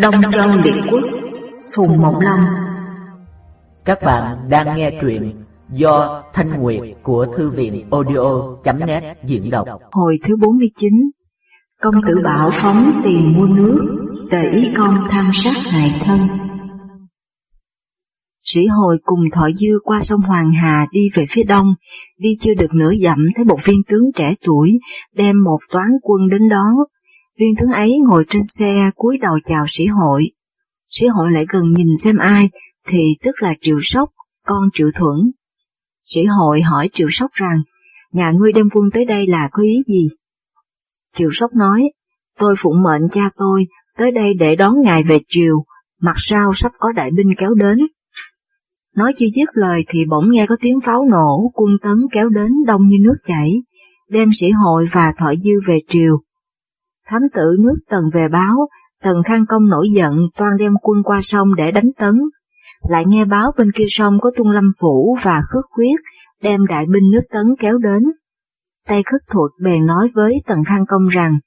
Đông Châu Liệt Quốc Phùng Mộng Long Các bạn đang nghe truyện do Thanh Nguyệt của Thư viện audio.net diễn đọc. Hồi thứ 49 Công tử bảo phóng tiền mua nước Tề ý công tham sát hại thân. Sĩ hồi cùng thọ dư qua sông Hoàng Hà đi về phía đông, đi chưa được nửa dặm thấy một viên tướng trẻ tuổi đem một toán quân đến đó, Viên tướng ấy ngồi trên xe cúi đầu chào sĩ hội. Sĩ hội lại gần nhìn xem ai, thì tức là Triệu Sóc, con Triệu Thuẫn. Sĩ hội hỏi Triệu Sóc rằng, nhà ngươi đem quân tới đây là có ý gì? Triệu Sóc nói, tôi phụng mệnh cha tôi, tới đây để đón ngài về triều, mặt sau sắp có đại binh kéo đến. Nói chưa dứt lời thì bỗng nghe có tiếng pháo nổ, quân tấn kéo đến đông như nước chảy, đem sĩ hội và thọ dư về triều. Thám tử nước Tần về báo, Tần Khang Công nổi giận toan đem quân qua sông để đánh tấn. Lại nghe báo bên kia sông có Tuân Lâm Phủ và Khước Khuyết đem đại binh nước tấn kéo đến. Tây Khất Thuật bèn nói với Tần Khang Công rằng,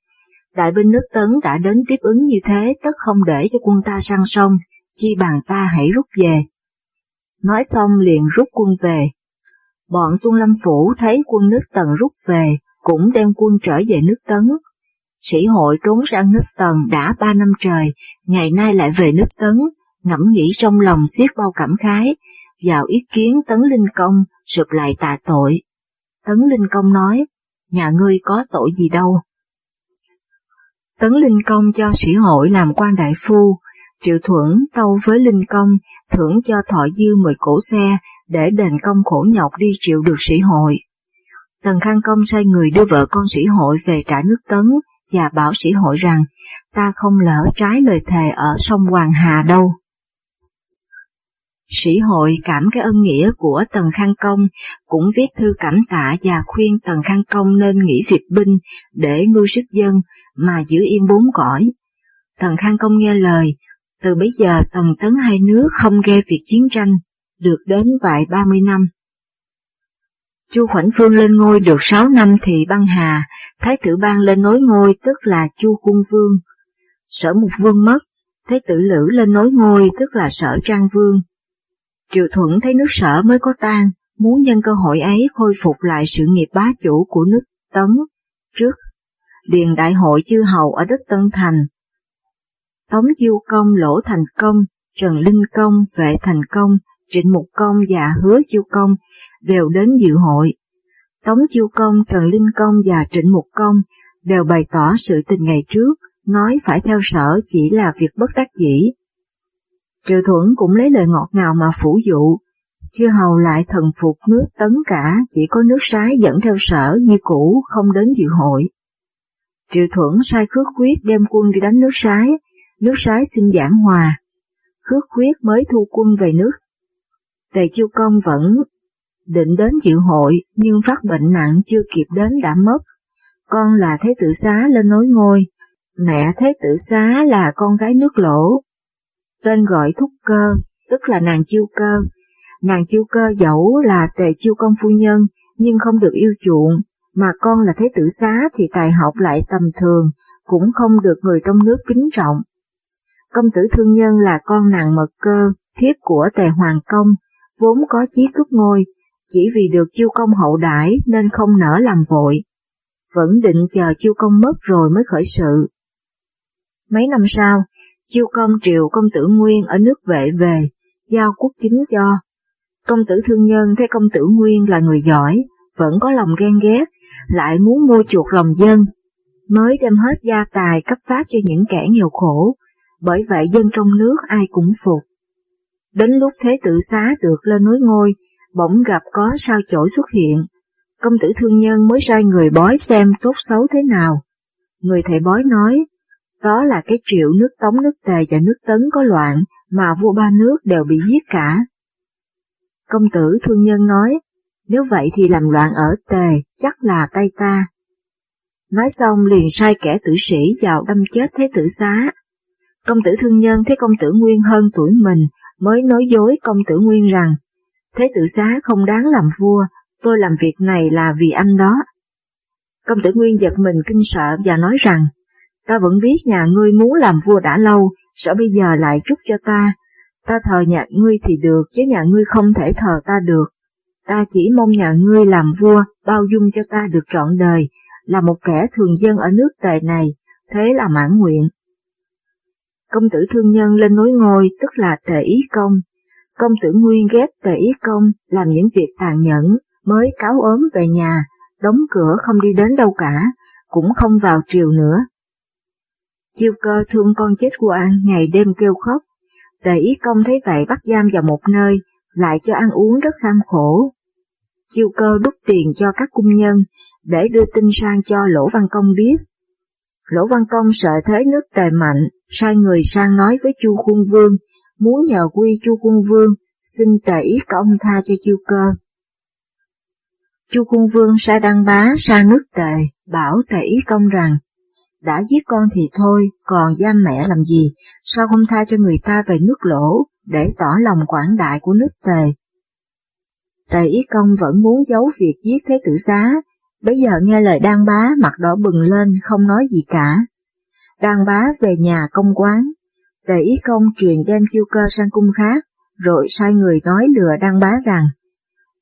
đại binh nước tấn đã đến tiếp ứng như thế tất không để cho quân ta sang sông, chi bằng ta hãy rút về. Nói xong liền rút quân về. Bọn Tuân Lâm Phủ thấy quân nước Tần rút về, cũng đem quân trở về nước Tấn, Sĩ hội trốn sang nước Tần đã ba năm trời, ngày nay lại về nước Tấn, ngẫm nghĩ trong lòng xiết bao cảm khái, vào ý kiến Tấn Linh Công sụp lại tạ tội. Tấn Linh Công nói, nhà ngươi có tội gì đâu. Tấn Linh Công cho sĩ hội làm quan đại phu, Triệu Thuẫn tâu với Linh Công thưởng cho thọ dư mười cổ xe để đền công khổ nhọc đi triệu được sĩ hội. Tần Khang Công sai người đưa vợ con sĩ hội về trả nước Tấn, và bảo sĩ hội rằng ta không lỡ trái lời thề ở sông Hoàng Hà đâu. Sĩ hội cảm cái ân nghĩa của Tần Khang Công, cũng viết thư cảm tạ và khuyên Tần Khang Công nên nghỉ việc binh để nuôi sức dân mà giữ yên bốn cõi. Tần Khang Công nghe lời, từ bây giờ Tần Tấn hai nước không ghe việc chiến tranh, được đến vài ba mươi năm. Chu Khoảnh Phương lên ngôi được 6 năm thì băng hà, Thái tử Ban lên nối ngôi tức là Chu Cung Vương. Sở Mục Vương mất, Thái tử Lữ lên nối ngôi tức là Sở Trang Vương. Triều Thuận thấy nước sở mới có tan, muốn nhân cơ hội ấy khôi phục lại sự nghiệp bá chủ của nước Tấn. Trước, liền đại hội chư hầu ở đất Tân Thành. Tống Chiêu Công Lỗ Thành Công, Trần Linh Công Vệ Thành Công, Trịnh Mục Công và Hứa Chiêu Công đều đến dự hội. Tống Chiêu Công, Trần Linh Công và Trịnh Mục Công đều bày tỏ sự tình ngày trước, nói phải theo sở chỉ là việc bất đắc dĩ. Triệu Thuẫn cũng lấy lời ngọt ngào mà phủ dụ, chưa hầu lại thần phục nước tấn cả, chỉ có nước sái dẫn theo sở như cũ không đến dự hội. Triệu Thuẫn sai khước Quyết đem quân đi đánh nước sái, nước sái xin giảng hòa. Khước Quyết mới thu quân về nước. Tề Chiêu Công vẫn định đến dự hội nhưng phát bệnh nặng chưa kịp đến đã mất. Con là Thế tử xá lên nối ngôi, mẹ Thế tử xá là con gái nước lỗ. Tên gọi thúc cơ, tức là nàng chiêu cơ. Nàng chiêu cơ dẫu là tề chiêu công phu nhân, nhưng không được yêu chuộng, mà con là Thế tử xá thì tài học lại tầm thường, cũng không được người trong nước kính trọng. Công tử thương nhân là con nàng mật cơ, thiếp của tề hoàng công, vốn có chí cướp ngôi, chỉ vì được chiêu công hậu đãi nên không nỡ làm vội, vẫn định chờ chiêu công mất rồi mới khởi sự. Mấy năm sau, chiêu công triệu công tử Nguyên ở nước vệ về, giao quốc chính cho. Công tử thương nhân thấy công tử Nguyên là người giỏi, vẫn có lòng ghen ghét, lại muốn mua chuộc lòng dân, mới đem hết gia tài cấp phát cho những kẻ nghèo khổ, bởi vậy dân trong nước ai cũng phục. Đến lúc Thế tử xá được lên nối ngôi, bỗng gặp có sao chổi xuất hiện. Công tử thương nhân mới sai người bói xem tốt xấu thế nào. Người thầy bói nói, đó là cái triệu nước Tống nước Tề và nước Tấn có loạn mà vua ba nước đều bị giết cả. Công tử thương nhân nói, nếu vậy thì làm loạn ở Tề chắc là tay ta. Nói xong liền sai kẻ tử sĩ vào đâm chết thế tử xá. Công tử thương nhân thấy công tử Nguyên hơn tuổi mình mới nói dối công tử Nguyên rằng Thế tử xá không đáng làm vua, tôi làm việc này là vì anh đó. Công tử Nguyên giật mình kinh sợ và nói rằng, ta vẫn biết nhà ngươi muốn làm vua đã lâu, sợ bây giờ lại trút cho ta, ta thờ nhà ngươi thì được, chứ nhà ngươi không thể thờ ta được. Ta chỉ mong nhà ngươi làm vua, bao dung cho ta được trọn đời, là một kẻ thường dân ở nước tề này, thế là mãn nguyện. Công tử thương nhân lên nối ngôi tức là tề ý công. Công tử Nguyên ghét tề ý công làm những việc tàn nhẫn, mới cáo ốm về nhà, đóng cửa không đi đến đâu cả, cũng không vào triều nữa. Chiêu cơ thương con chết của an ngày đêm kêu khóc, tề ý công thấy vậy bắt giam vào một nơi, lại cho ăn uống rất kham khổ. Chiêu cơ đút tiền cho các cung nhân, để đưa tin sang cho Lỗ Văn Công biết. Lỗ Văn Công sợ thế nước tề mạnh, sai người sang nói với Chu Khuôn Vương, muốn nhờ quy Chu Quân Vương, xin tề ý công tha cho chiêu cơ. Chu Quân Vương sai đăng bá sang nước tề, bảo tề ý công rằng, đã giết con thì thôi, còn giam mẹ làm gì, sao không tha cho người ta về nước lỗ, để tỏ lòng quảng đại của nước tề. Tề ý công vẫn muốn giấu việc giết thế tử xá bây giờ nghe lời đan bá mặt đỏ bừng lên không nói gì cả. Đan bá về nhà công quán, tề ý công truyền đem chiêu cơ sang cung khác, rồi sai người nói lừa đăng bá rằng,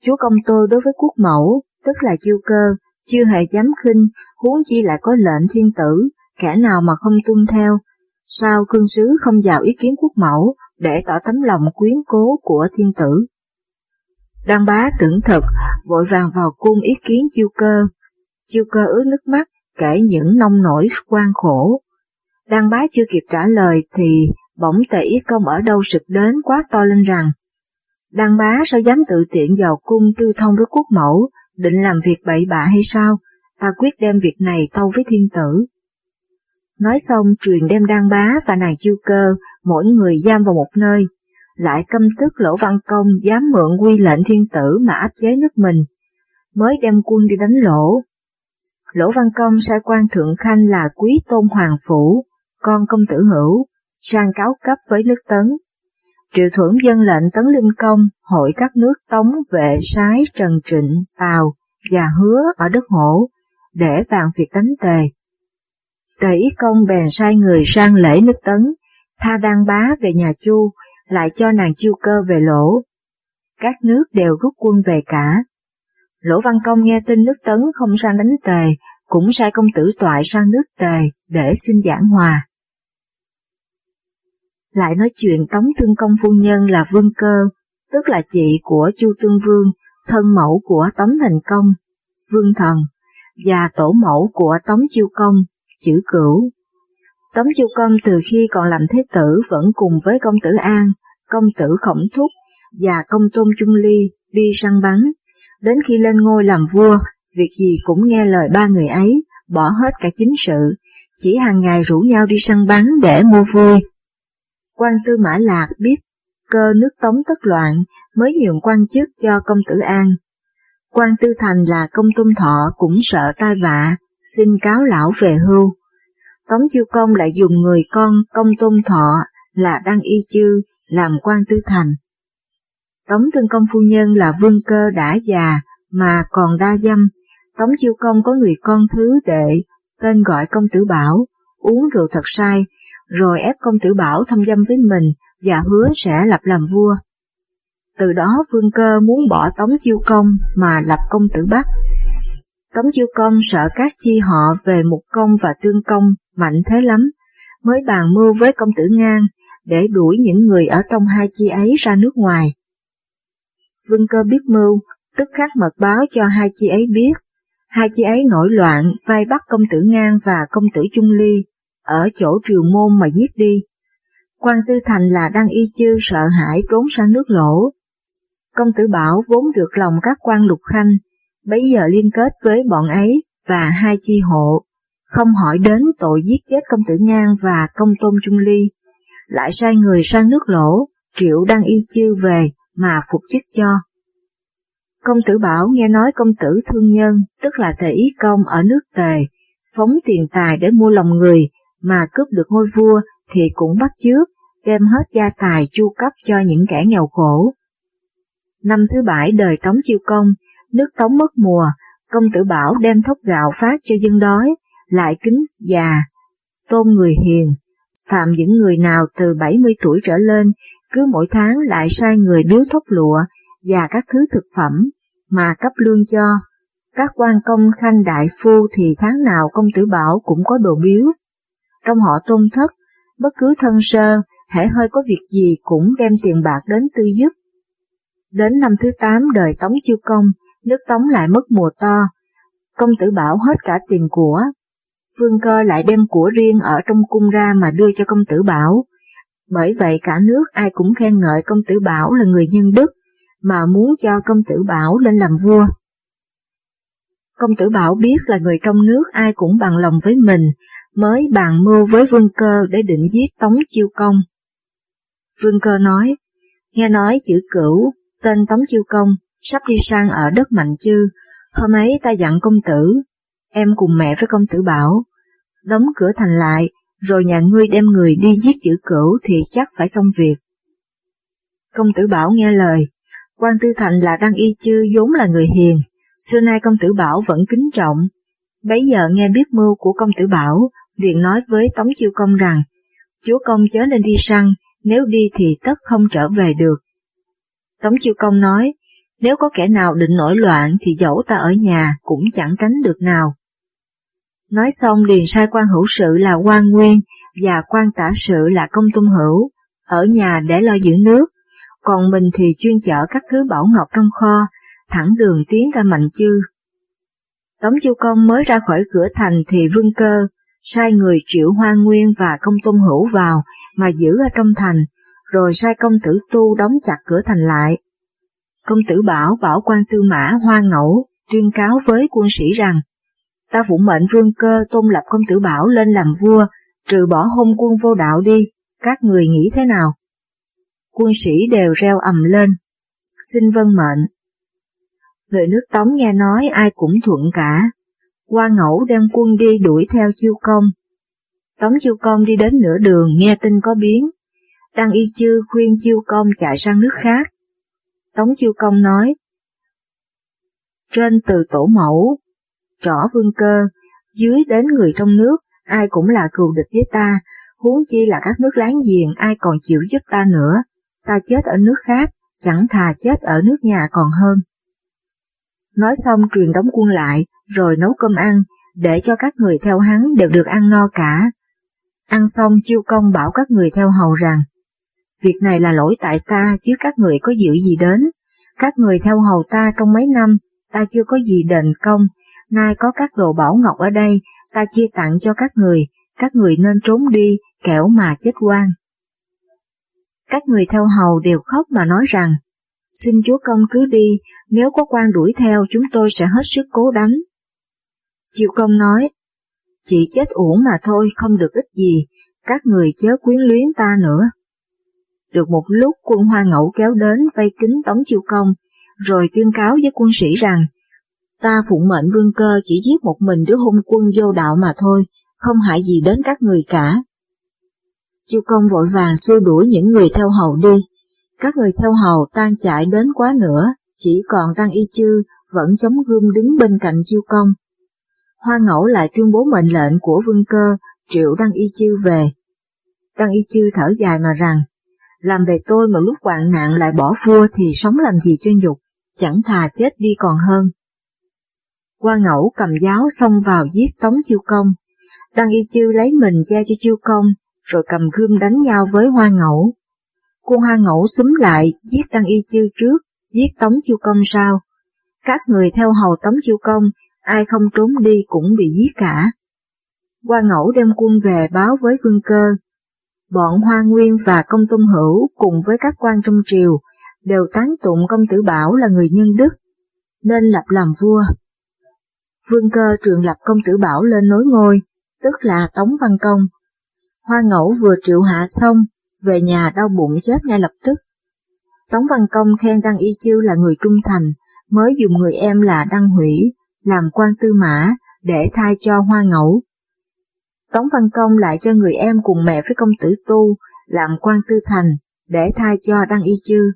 chúa công tôi đối với quốc mẫu, tức là chiêu cơ, chưa hề dám khinh, huống chi lại có lệnh thiên tử, kẻ nào mà không tuân theo, sao cương sứ không vào ý kiến quốc mẫu để tỏ tấm lòng quyến cố của thiên tử. Đăng bá tưởng thật, vội vàng vào cung ý kiến chiêu cơ. Chiêu cơ ướt nước mắt, kể những nông nổi quan khổ đang bá chưa kịp trả lời thì bỗng tể công ở đâu sực đến quá to lên rằng Đăng bá sao dám tự tiện vào cung tư thông với quốc mẫu, định làm việc bậy bạ hay sao? Ta quyết đem việc này tâu với thiên tử. Nói xong truyền đem đăng bá và nàng chiêu cơ, mỗi người giam vào một nơi, lại căm tức Lỗ Văn Công dám mượn quy lệnh thiên tử mà áp chế nước mình, mới đem quân đi đánh Lỗ. Lỗ Văn Công sai quan thượng khanh là quý tôn hoàng phủ, con công tử hữu, sang cáo cấp với nước Tấn. Triệu thuẫn dân lệnh Tấn Linh Công hội các nước Tống vệ sái Trần Trịnh, tào và Hứa ở đất hổ, để bàn việc đánh tề. Tề ý công bèn sai người sang lễ nước Tấn, tha đăng bá về nhà Chu, lại cho nàng chiêu cơ về lỗ. Các nước đều rút quân về cả. Lỗ Văn Công nghe tin nước Tấn không sang đánh tề, cũng sai công tử toại sang nước tề để xin giảng hòa. Lại nói chuyện Tống Thương Công Phu Nhân là Vương Cơ, tức là chị của Chu Tương Vương, thân mẫu của Tống Thành Công, Vương Thần, và tổ mẫu của Tống Chiêu Công, chữ cửu. Tống Chiêu Công từ khi còn làm thế tử vẫn cùng với công tử An, công tử Khổng Thúc và công tôn Trung Ly đi săn bắn. Đến khi lên ngôi làm vua, việc gì cũng nghe lời ba người ấy, bỏ hết cả chính sự, chỉ hàng ngày rủ nhau đi săn bắn để mua vui quan tư Mã Lạc biết cơ nước Tống tất loạn mới nhường quan chức cho công tử An. quan tư Thành là công tôn thọ cũng sợ tai vạ, xin cáo lão về hưu. Tống Chiêu Công lại dùng người con công tôn thọ là Đăng Y Chư làm quan tư thành. Tống Tương Công Phu Nhân là vương cơ đã già mà còn đa dâm, Tống Chiêu Công có người con thứ đệ, tên gọi công tử Bảo, uống rượu thật sai, rồi ép công tử Bảo thâm dâm với mình và hứa sẽ lập làm vua. Từ đó vương cơ muốn bỏ Tống Chiêu Công mà lập công tử Bắc. Tống Chiêu Công sợ các chi họ về một công và tương công mạnh thế lắm, mới bàn mưu với công tử Ngang để đuổi những người ở trong hai chi ấy ra nước ngoài. Vương cơ biết mưu, tức khắc mật báo cho hai chi ấy biết. Hai chi ấy nổi loạn, vai bắt công tử Ngang và công tử Trung Ly, ở chỗ triều môn mà giết đi. quan Tư Thành là đang y chư sợ hãi trốn sang nước lỗ. Công tử Bảo vốn được lòng các quan lục khanh, bấy giờ liên kết với bọn ấy và hai chi hộ, không hỏi đến tội giết chết công tử Ngang và công tôn Trung Ly, lại sai người sang nước lỗ, triệu đăng y chư về mà phục chức cho. Công tử Bảo nghe nói công tử thương nhân, tức là tề ý công ở nước tề, phóng tiền tài để mua lòng người, mà cướp được ngôi vua thì cũng bắt trước, đem hết gia tài chu cấp cho những kẻ nghèo khổ. Năm thứ bảy đời Tống Chiêu Công, nước Tống mất mùa, công tử Bảo đem thóc gạo phát cho dân đói, lại kính già, tôn người hiền, phạm những người nào từ 70 tuổi trở lên, cứ mỗi tháng lại sai người biếu thóc lụa và các thứ thực phẩm mà cấp lương cho. Các quan công khanh đại phu thì tháng nào công tử bảo cũng có đồ biếu. Trong họ tôn thất, bất cứ thân sơ, hễ hơi có việc gì cũng đem tiền bạc đến tư giúp. Đến năm thứ tám đời Tống Chiêu Công, nước Tống lại mất mùa to, công tử bảo hết cả tiền của. Vương cơ lại đem của riêng ở trong cung ra mà đưa cho công tử bảo. Bởi vậy cả nước ai cũng khen ngợi công tử bảo là người nhân đức, mà muốn cho công tử bảo lên làm vua. Công tử bảo biết là người trong nước ai cũng bằng lòng với mình, mới bàn mưu với vương cơ để định giết Tống Chiêu Công. Vương cơ nói, nghe nói chữ cửu, tên Tống Chiêu Công, sắp đi sang ở đất Mạnh Chư, hôm ấy ta dặn công tử, em cùng mẹ với công tử bảo, đóng cửa thành lại, rồi nhà ngươi đem người đi giết chữ cửu thì chắc phải xong việc. Công tử bảo nghe lời, quan tư thành là Đăng Y Chư vốn là người hiền, xưa nay công tử bảo vẫn kính trọng. Bấy giờ nghe biết mưu của công tử bảo, liền nói với Tống Chiêu Công rằng, chúa công chớ nên đi săn, nếu đi thì tất không trở về được. Tống Chiêu Công nói, nếu có kẻ nào định nổi loạn thì dẫu ta ở nhà cũng chẳng tránh được nào. Nói xong liền sai quan hữu sự là quan nguyên và quan tả sự là công tung hữu, ở nhà để lo giữ nước, còn mình thì chuyên chở các thứ bảo ngọc trong kho, thẳng đường tiến ra mạnh chư. Tống Chiêu Công mới ra khỏi cửa thành thì vương cơ, sai người triệu hoa nguyên và công tôn hữu vào mà giữ ở trong thành, rồi sai công tử tu đóng chặt cửa thành lại. Công tử bảo bảo quan tư mã hoa ngẫu tuyên cáo với quân sĩ rằng, ta phụ mệnh vương cơ tôn lập công tử bảo lên làm vua, trừ bỏ hôn quân vô đạo đi, các người nghĩ thế nào? Quân sĩ đều reo ầm lên, xin vân mệnh. Người nước Tống nghe nói ai cũng thuận cả, qua ngẫu đem quân đi đuổi theo chiêu công. Tống chiêu công đi đến nửa đường nghe tin có biến, Đăng Y Chư khuyên chiêu công chạy sang nước khác. Tống chiêu công nói, trên từ tổ mẫu, trỏ vương cơ, dưới đến người trong nước, ai cũng là cừu địch với ta, huống chi là các nước láng giềng ai còn chịu giúp ta nữa, ta chết ở nước khác, chẳng thà chết ở nước nhà còn hơn. Nói xong truyền đóng quân lại, rồi nấu cơm ăn, để cho các người theo hắn đều được ăn no cả. Ăn xong chiêu công bảo các người theo hầu rằng, việc này là lỗi tại ta chứ các người có dự gì đến, các người theo hầu ta trong mấy năm, ta chưa có gì đền công, nay có các đồ bảo ngọc ở đây, ta chia tặng cho các người, các người nên trốn đi, kẻo mà chết quan. Các người theo hầu đều khóc mà nói rằng, xin chúa công cứ đi, nếu có quan đuổi theo chúng tôi sẽ hết sức cố đánh. Chiêu công nói, chỉ chết uổng mà thôi không được ích gì, các người chớ quyến luyến ta nữa. Được một lúc quân hoa ngẫu kéo đến vây kính tống chiêu công, rồi tuyên cáo với quân sĩ rằng, ta phụng mệnh vương cơ chỉ giết một mình đứa hung quân vô đạo mà thôi, không hại gì đến các người cả. Chiêu công vội vàng xua đuổi những người theo hầu đi, các người theo hầu tan chạy đến quá nữa, chỉ còn Tăng Y Chư vẫn chống gươm đứng bên cạnh chiêu công. Hoa ngẫu lại tuyên bố mệnh lệnh của vương cơ, triệu Đăng Y Chư về. Đăng Y Chư thở dài mà rằng, làm về tôi mà lúc hoạn nạn lại bỏ vua thì sống làm gì cho nhục, chẳng thà chết đi còn hơn. Hoa ngẫu cầm giáo xông vào giết Tống Chiêu Công, Đăng Y Chư lấy mình che cho Chiêu Công, rồi cầm gươm đánh nhau với Hoa ngẫu. Quân Hoa ngẫu xúm lại giết Đăng Y Chư trước, giết Tống Chiêu Công sau. Các người theo hầu Tống Chiêu Công, ai không trốn đi cũng bị giết cả. Hoa ngẫu đem quân về báo với vương cơ. Bọn Hoa Nguyên và Công Tôn Hữu cùng với các quan trong triều đều tán tụng công tử Bảo là người nhân đức, nên lập làm vua. Vương cơ trường lập công tử Bảo lên nối ngôi, tức là Tống Văn Công. Hoa Ngẫu vừa triệu hạ xong, về nhà đau bụng chết ngay lập tức. Tống Văn Công khen Đăng Y Chiêu là người trung thành, mới dùng người em là Đăng Hủy làm quan tư mã để thay cho Hoa Ngẫu. Tống Văn Công lại cho người em cùng mẹ với công tử Tu làm quan tư thành để thay cho Đăng Y Chư.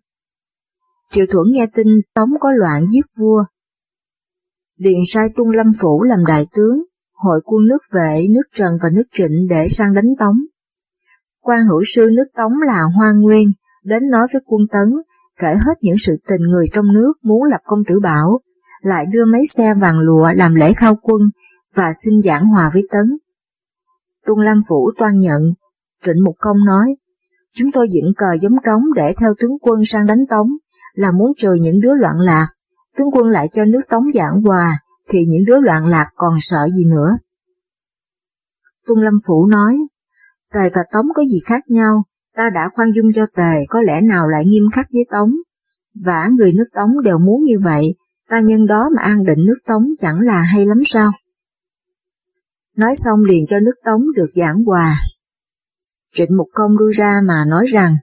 Triệu Thuẫn nghe tin Tống có loạn giết vua. Liền sai Trung Lâm Phủ làm đại tướng, hội quân nước vệ, nước Trần và nước Trịnh để sang đánh Tống. quan hữu sư nước Tống là Hoa Nguyên đến nói với quân Tấn, kể hết những sự tình người trong nước muốn lập công tử bảo, lại đưa mấy xe vàng lụa làm lễ khao quân và xin giảng hòa với Tấn. Tuân Lam Phủ toan nhận, Trịnh Mục Công nói, chúng tôi dựng cờ giống trống để theo tướng quân sang đánh Tống, là muốn trừ những đứa loạn lạc, tướng quân lại cho nước Tống giảng hòa, thì những đứa loạn lạc còn sợ gì nữa. Tuân Lâm Phủ nói, Tề và Tống có gì khác nhau, ta đã khoan dung cho Tề, có lẽ nào lại nghiêm khắc với Tống. Và người nước Tống đều muốn như vậy, ta nhân đó mà an định nước Tống chẳng là hay lắm sao? Nói xong liền cho nước Tống được giảng hòa. Trịnh Mục Công đưa ra mà nói rằng,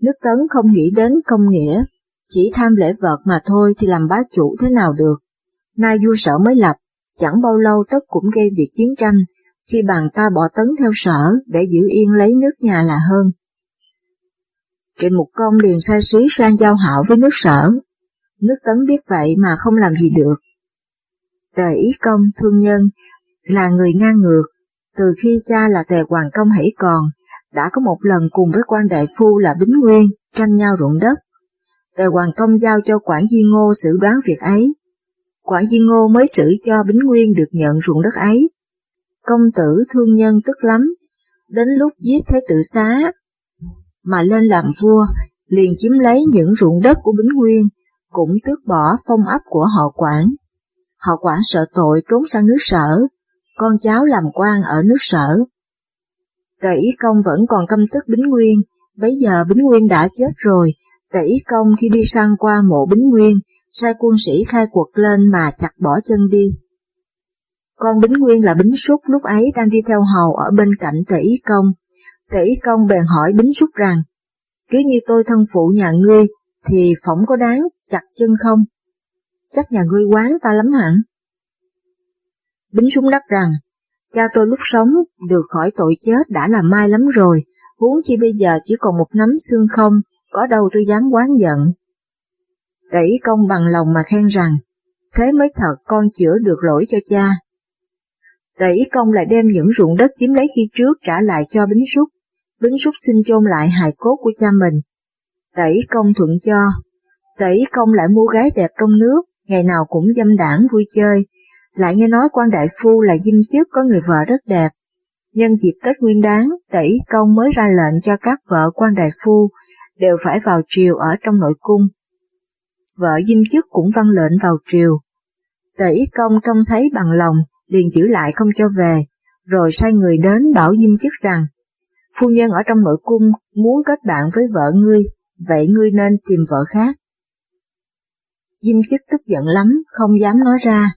nước Tấn không nghĩ đến công nghĩa, chỉ tham lễ vật mà thôi thì làm bá chủ thế nào được. Nay vua sở mới lập, chẳng bao lâu tất cũng gây việc chiến tranh, chi bằng ta bỏ tấn theo sở để giữ yên lấy nước nhà là hơn. Trịnh Mục Công liền sai sứ sang giao hảo với nước sở. Nước tấn biết vậy mà không làm gì được. Tề Ý Công, thương nhân, là người ngang ngược, từ khi cha là Tề Hoàng Công hãy còn, đã có một lần cùng với quan đại phu là Bính Nguyên tranh nhau ruộng đất. Tề Hoàng Công giao cho Quản Di Ngô xử đoán việc ấy. Quản Di Ngô mới xử cho Bính Nguyên được nhận ruộng đất ấy. Công tử thương nhân tức lắm, đến lúc giết Thế tử xá, mà lên làm vua, liền chiếm lấy những ruộng đất của Bính Nguyên, cũng tước bỏ phong ấp của họ quản. Họ quản sợ tội trốn sang nước sở, con cháu làm quan ở nước sở. Tề Ý Công vẫn còn căm tức Bính Nguyên, bấy giờ Bính Nguyên đã chết rồi, Tề Ý Công khi đi sang qua mộ Bính Nguyên, sai quân sĩ khai cuộc lên mà chặt bỏ chân đi. Con Bính Nguyên là Bính Súc lúc ấy đang đi theo hầu ở bên cạnh Tề Ý Công. Tề Ý Công bèn hỏi Bính Súc rằng, cứ như tôi thân phụ nhà ngươi, thì phỏng có đáng chặt chân không? Chắc nhà ngươi quán ta lắm hẳn. Bính Súng đáp rằng, cha tôi lúc sống được khỏi tội chết đã là mai lắm rồi, huống chi bây giờ chỉ còn một nắm xương không, có đâu tôi dám quán giận. Tẩy công bằng lòng mà khen rằng, thế mới thật con chữa được lỗi cho cha. Tẩy công lại đem những ruộng đất chiếm lấy khi trước trả lại cho Bính Súc. Bính Súc xin chôn lại hài cốt của cha mình. Tẩy công thuận cho. Tẩy công lại mua gái đẹp trong nước, ngày nào cũng dâm đảng vui chơi, lại nghe nói quan đại phu là dinh chức có người vợ rất đẹp. Nhân dịp Tết Nguyên đáng, Tẩy Công mới ra lệnh cho các vợ quan đại phu đều phải vào triều ở trong nội cung. Vợ dinh chức cũng văn lệnh vào triều. Tẩy Công trông thấy bằng lòng, liền giữ lại không cho về, rồi sai người đến bảo dinh chức rằng, phu nhân ở trong nội cung muốn kết bạn với vợ ngươi, vậy ngươi nên tìm vợ khác. Diêm chức tức giận lắm, không dám nói ra.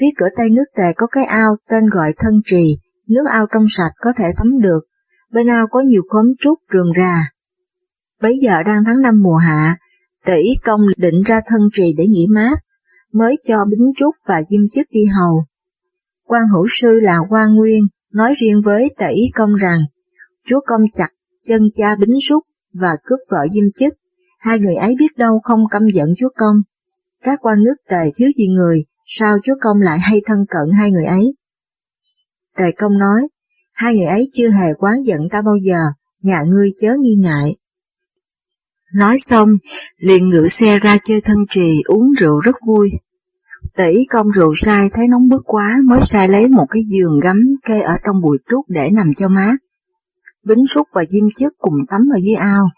Phía cửa tây nước tề có cái ao tên gọi thân trì, nước ao trong sạch có thể tắm được, bên ao có nhiều khóm trúc rườm rà. Bấy giờ đang tháng năm mùa hạ, tỷ công định ra thân trì để nghỉ mát, mới cho Bính Trúc và Diêm Chức đi hầu. quan hữu sư là quan Nguyên nói riêng với tỷ công rằng, chúa công chặt chân cha Bính Trúc và cướp vợ Diêm Chức, hai người ấy biết đâu không căm giận chúa công. Các quan nước tề thiếu gì người, sao chúa công lại hay thân cận hai người ấy? Tề công nói, hai người ấy chưa hề quán giận ta bao giờ, nhà ngươi chớ nghi ngại. Nói xong, liền ngự xe ra chơi thân trì uống rượu rất vui. Tỷ công rượu sai thấy nóng bức quá mới sai lấy một cái giường gấm kê ở trong bụi trúc để nằm cho mát. Bính Súc và Diêm Chức cùng tắm ở dưới ao.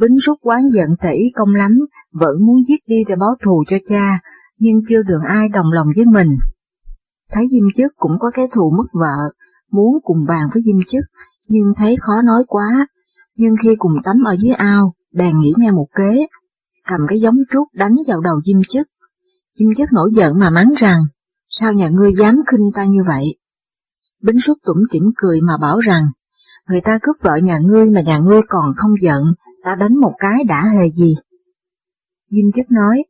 Bính rút quán giận tỷ công lắm, vẫn muốn giết đi để báo thù cho cha, nhưng chưa được ai đồng lòng với mình. Thấy Diêm Chức cũng có cái thù mất vợ, muốn cùng bàn với Diêm Chức, nhưng thấy khó nói quá, nhưng khi cùng tắm ở dưới ao, bèn nghĩ nghe một kế, cầm cái giống trúc đánh vào đầu Diêm Chức. Diêm Chức nổi giận mà mắng rằng, sao nhà ngươi dám khinh ta như vậy? Bính Xuất tủm tỉm cười mà bảo rằng, người ta cướp vợ nhà ngươi mà nhà ngươi còn không giận, ta đánh một cái đã hề gì. Diêm Chức nói,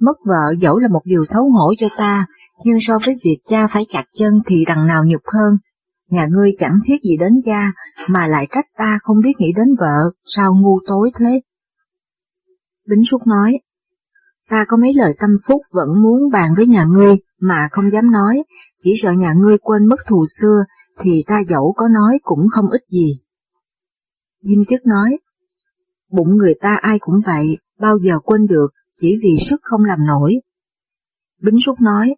Mất vợ dẫu là một điều xấu hổ cho ta, nhưng so với việc cha phải chặt chân thì đằng nào nhục hơn. Nhà ngươi chẳng thiết gì đến cha, mà lại trách ta không biết nghĩ đến vợ, sao ngu tối thế? Bính Súc nói, ta có mấy lời tâm phúc vẫn muốn bàn với nhà ngươi mà không dám nói, chỉ sợ nhà ngươi quên mất thù xưa thì ta dẫu có nói cũng không ích gì. Diêm chức nói, bụng người ta ai cũng vậy, bao giờ quên được, chỉ vì sức không làm nổi. Bính Súc nói,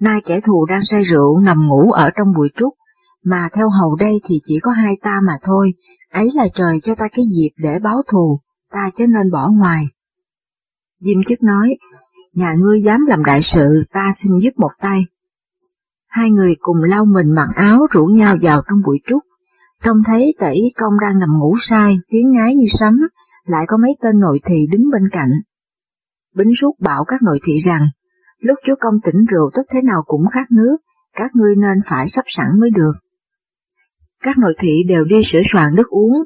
nay kẻ thù đang say rượu nằm ngủ ở trong bụi trúc, mà theo hầu đây thì chỉ có hai ta mà thôi, ấy là trời cho ta cái dịp để báo thù, ta chớ nên bỏ ngoài. Diêm chức nói, nhà ngươi dám làm đại sự, ta xin giúp một tay. Hai người cùng lau mình mặc áo rủ nhau vào trong bụi trúc, trông thấy tẩy công đang nằm ngủ sai, tiếng ngái như sấm, lại có mấy tên nội thị đứng bên cạnh. Bính suốt bảo các nội thị rằng, lúc chúa công tỉnh rượu tức thế nào cũng khát nước, các ngươi nên phải sắp sẵn mới được. Các nội thị đều đi sửa soạn nước uống,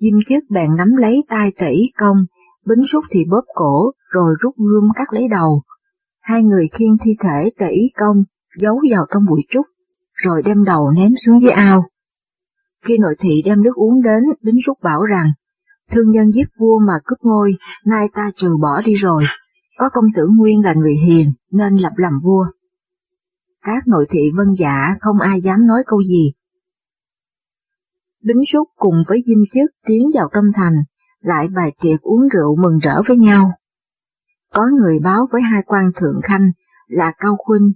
Diêm chức bèn nắm lấy tay tể công, bính súc thì bóp cổ, rồi rút gươm cắt lấy đầu. Hai người khiêng thi thể tể công, giấu vào trong bụi trúc, rồi đem đầu ném xuống dưới ao. Khi nội thị đem nước uống đến, bính súc bảo rằng, thương nhân giết vua mà cướp ngôi, nay ta trừ bỏ đi rồi, có công tử Nguyên là người hiền, nên lập làm vua. Các nội thị vân giả không ai dám nói câu gì. Bính súc cùng với diêm chức tiến vào trong thành, lại bài tiệc uống rượu mừng rỡ với nhau. Có người báo với hai quan thượng khanh là Cao Khuynh,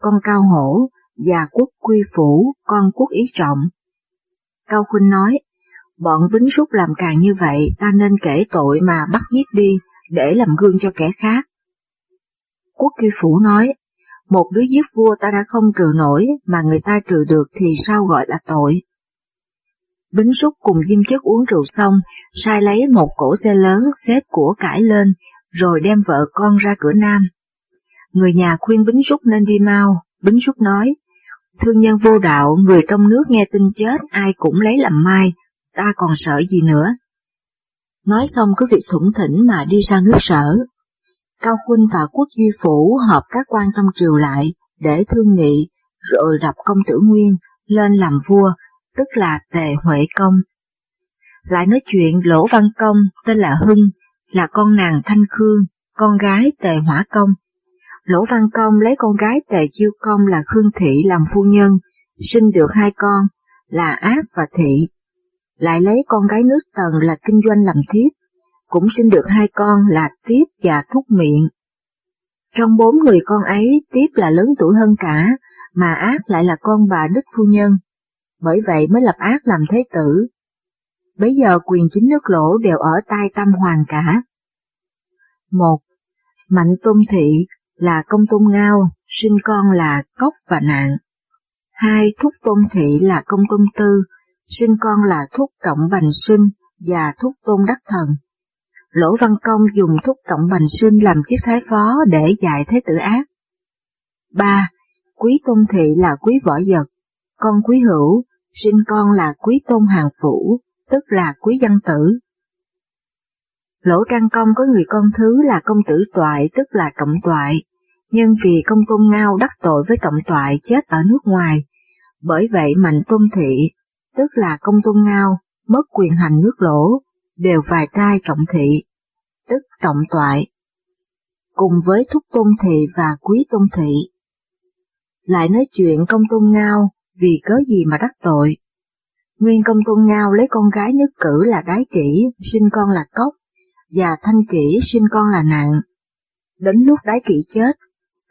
con Cao Hổ, và quốc quy phủ, con quốc ý trọng. Cao Khuynh nói, bọn vĩnh súc làm càng như vậy ta nên kể tội mà bắt giết đi, để làm gương cho kẻ khác. Quốc quy phủ nói, một đứa giết vua ta đã không trừ nổi, mà người ta trừ được thì sao gọi là tội. Bính Súc cùng Diêm chức uống rượu xong, sai lấy một cổ xe lớn xếp của cải lên, rồi đem vợ con ra cửa Nam. Người nhà khuyên Bính Súc nên đi mau, Bính Súc nói, thương nhân vô đạo, người trong nước nghe tin chết ai cũng lấy làm mai, ta còn sợ gì nữa. Nói xong cứ việc thủng thỉnh mà đi ra nước sở. Cao Khuynh và Quốc Duy Phủ họp các quan trong triều lại để thương nghị, rồi đập công tử Nguyên lên làm vua tức là Tề Huệ Công. Lại nói chuyện Lỗ Văn Công tên là Hưng, là con nàng Thanh Khương, con gái Tề Hỏa Công. Lỗ Văn Công lấy con gái Tề Chiêu Công là Khương Thị làm phu nhân, sinh được hai con, là Áp và Thị. Lại lấy con gái nước Tần là Kinh Doanh làm thiếp, cũng sinh được hai con là Tiếp và Thúc Miệng. Trong bốn người con ấy, Tiếp là lớn tuổi hơn cả, mà ác lại là con bà Đức Phu Nhân bởi vậy mới lập ác làm thế tử. Bây giờ quyền chính nước lỗ đều ở tay Tâm Hoàng cả. Một, Mạnh Tôn Thị là công tôn ngao, sinh con là cốc và nạn. Hai, Thúc Tôn Thị là công tôn tư, sinh con là Thúc Trọng Bành Sinh và Thúc Tôn Đắc Thần. Lỗ Văn Công dùng Thúc Trọng Bành Sinh làm chiếc thái phó để dạy thế tử ác. Ba, Quý Tôn Thị là quý võ vật, con quý hữu, sinh con là quý tôn hàng phủ, tức là quý văn tử. Lỗ Trang Công có người con thứ là công tử toại, tức là trọng toại, nhưng vì công tôn ngao đắc tội với trọng toại chết ở nước ngoài, bởi vậy mạnh tôn thị, tức là công tôn ngao, mất quyền hành nước lỗ, đều vài tay trọng thị, tức trọng toại, cùng với thúc tôn thị và quý tôn thị. Lại nói chuyện công tôn ngao vì cớ gì mà đắc tội. Nguyên công tôn ngao lấy con gái nước cử là đái kỷ, sinh con là cốc, và thanh kỷ sinh con là nạn. Đến lúc đái kỷ chết,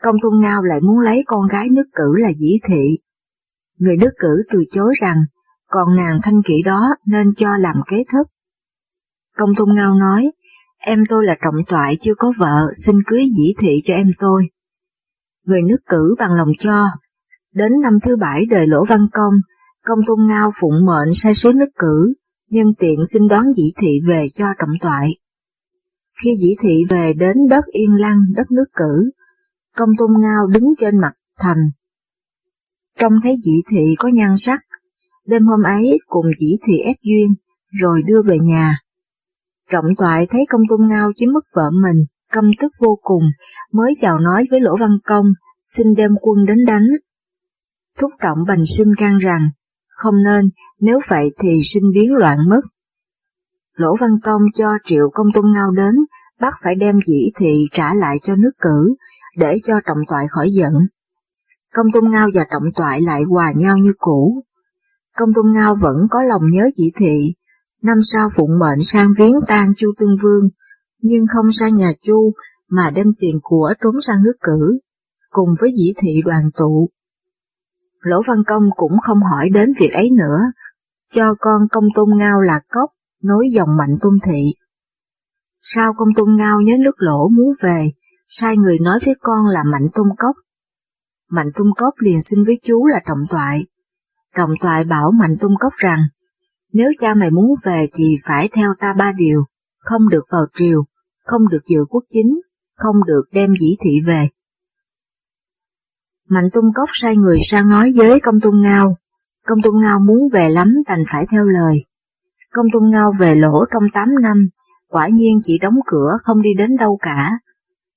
công tôn ngao lại muốn lấy con gái nước cử là dĩ thị. Người nước cử từ chối rằng, còn nàng thanh kỷ đó nên cho làm kế thức. Công tôn ngao nói, em tôi là trọng toại chưa có vợ, xin cưới dĩ thị cho em tôi. Người nước cử bằng lòng cho, Đến năm thứ bảy đời Lỗ Văn Công, Công Tôn Ngao phụng mệnh sai sứ nước cử, nhân tiện xin đón dĩ thị về cho trọng toại. Khi dĩ thị về đến đất Yên Lăng, đất nước cử, Công Tôn Ngao đứng trên mặt thành. Trông thấy dĩ thị có nhan sắc, đêm hôm ấy cùng dĩ thị ép duyên, rồi đưa về nhà. Trọng toại thấy công tôn ngao chiếm mất vợ mình, căm tức vô cùng, mới vào nói với Lỗ Văn Công, xin đem quân đến đánh. Thúc Trọng Bành Sinh can rằng, không nên, nếu vậy thì sinh biến loạn mất. Lỗ Văn Công cho Triệu Công Tôn Ngao đến, bắt phải đem dĩ thị trả lại cho nước cử, để cho trọng toại khỏi giận. Công Tôn Ngao và trọng toại lại hòa nhau như cũ. Công Tôn Ngao vẫn có lòng nhớ dĩ thị, Năm sau phụng mệnh sang viếng tang Chu Tương Vương, nhưng không sang nhà Chu mà đem tiền của trốn sang nước cử, cùng với dĩ thị đoàn tụ. Lỗ Văn Công cũng không hỏi đến việc ấy nữa, cho con công tôn ngao là cốc, nối dòng mạnh tôn thị. Sao công tôn ngao nhớ nước lỗ muốn về, sai người nói với con là mạnh tôn cốc. Mạnh tôn cốc liền xin với chú là trọng toại. Trọng toại bảo mạnh Tung cốc rằng, nếu cha mày muốn về thì phải theo ta ba điều, không được vào triều, không được dự quốc chính, không được đem dĩ thị về. Mạnh Tung Cốc sai người sang nói với công tung ngao, công tung ngao muốn về lắm thành phải theo lời. Công tung ngao về lỗ trong 8 năm, quả nhiên chỉ đóng cửa không đi đến đâu cả.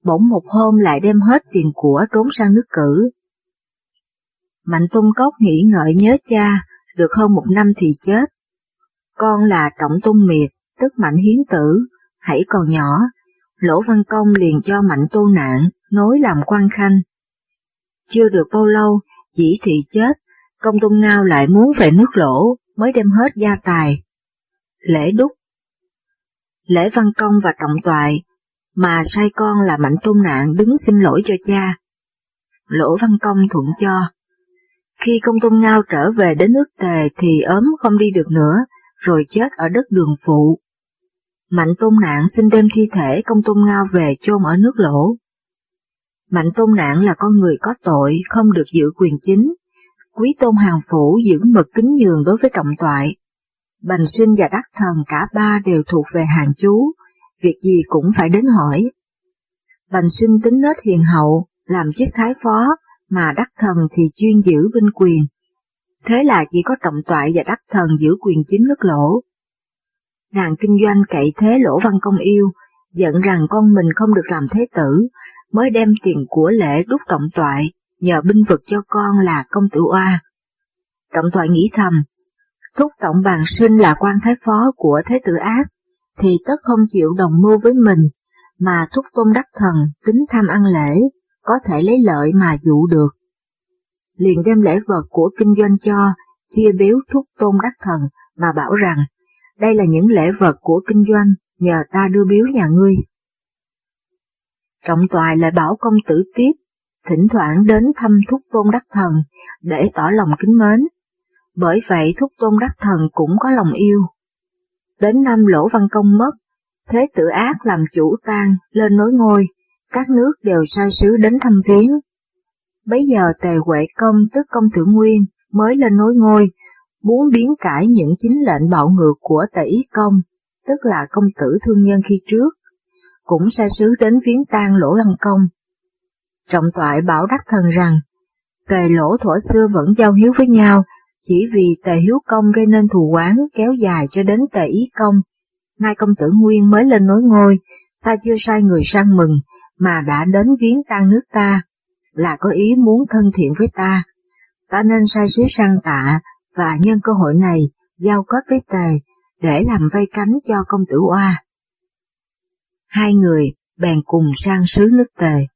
Bỗng một hôm lại đem hết tiền của trốn sang nước cử. Mạnh Tung Cốc nghĩ ngợi nhớ cha, được hơn một năm thì chết. Con là Trọng Tung Miệt, tức Mạnh Hiến Tử, hãy còn nhỏ, Lỗ Văn Công liền cho Mạnh Tôn Nạn nối làm quan khanh. Chưa được bao lâu, dĩ thị chết, công tôn ngao lại muốn về nước lỗ, mới đem hết gia tài. Lễ đúc Lễ Văn Công và Trọng Toại, mà sai con là Mạnh Tôn Nạn đứng xin lỗi cho cha. Lỗ Văn Công thuận cho. Khi công tôn ngao trở về đến nước tề thì ốm không đi được nữa, rồi chết ở đất đường phụ. Mạnh tôn nạn xin đem thi thể công tôn ngao về chôn ở nước lỗ. Mạnh tôn nạn là con người có tội, không được giữ quyền chính. Quý tôn hàng phủ giữ mực kính nhường đối với trọng toại. Bành sinh và đắc thần cả ba đều thuộc về hàng chú, việc gì cũng phải đến hỏi. Bành sinh tính nết hiền hậu, làm chức thái phó, mà đắc thần thì chuyên giữ binh quyền. Thế là chỉ có trọng toại và đắc thần giữ quyền chính nước lỗ. Nàng kinh doanh cậy thế lỗ văn công yêu, giận rằng con mình không được làm thế tử, mới đem tiền của lễ đúc trọng toại, nhờ binh vực cho con là công tử oa. Trọng toại nghĩ thầm, thúc trọng bàn sinh là quan thái phó của thế tử ác, thì tất không chịu đồng mưu với mình, mà thúc tôn đắc thần tính tham ăn lễ, có thể lấy lợi mà dụ được. Liền đem lễ vật của kinh doanh cho, chia biếu thúc tôn đắc thần mà bảo rằng đây là những lễ vật của kinh doanh, nhờ ta đưa biếu nhà ngươi. Trọng toại lại bảo công tử tiếp, thỉnh thoảng đến thăm thúc tôn đắc thần, để tỏ lòng kính mến. Bởi vậy thúc tôn đắc thần cũng có lòng yêu. Đến năm lỗ văn công mất, thế tử ác làm chủ tang lên nối ngôi, các nước đều sai sứ đến thăm viếng. Bấy giờ tề huệ công tức công tử Nguyên mới lên nối ngôi, muốn biến cải những chính lệnh bạo ngược của tề ý công, tức là công tử thương nhân khi trước, cũng sai sứ đến viếng tang lỗ lăng công. Trọng toại bảo đắc thần rằng, tề lỗ thuở xưa vẫn giao hiếu với nhau, chỉ vì tề hiếu công gây nên thù oán kéo dài cho đến tề ý công. Nay công tử Nguyên mới lên nối ngôi, ta chưa sai người sang mừng, mà đã đến viếng tang nước ta, là có ý muốn thân thiện với ta. Ta nên sai sứ sang tạ, và nhân cơ hội này giao kết với Tề để làm vây cánh cho công tử Oa. Hai người bèn cùng sang sứ nước Tề.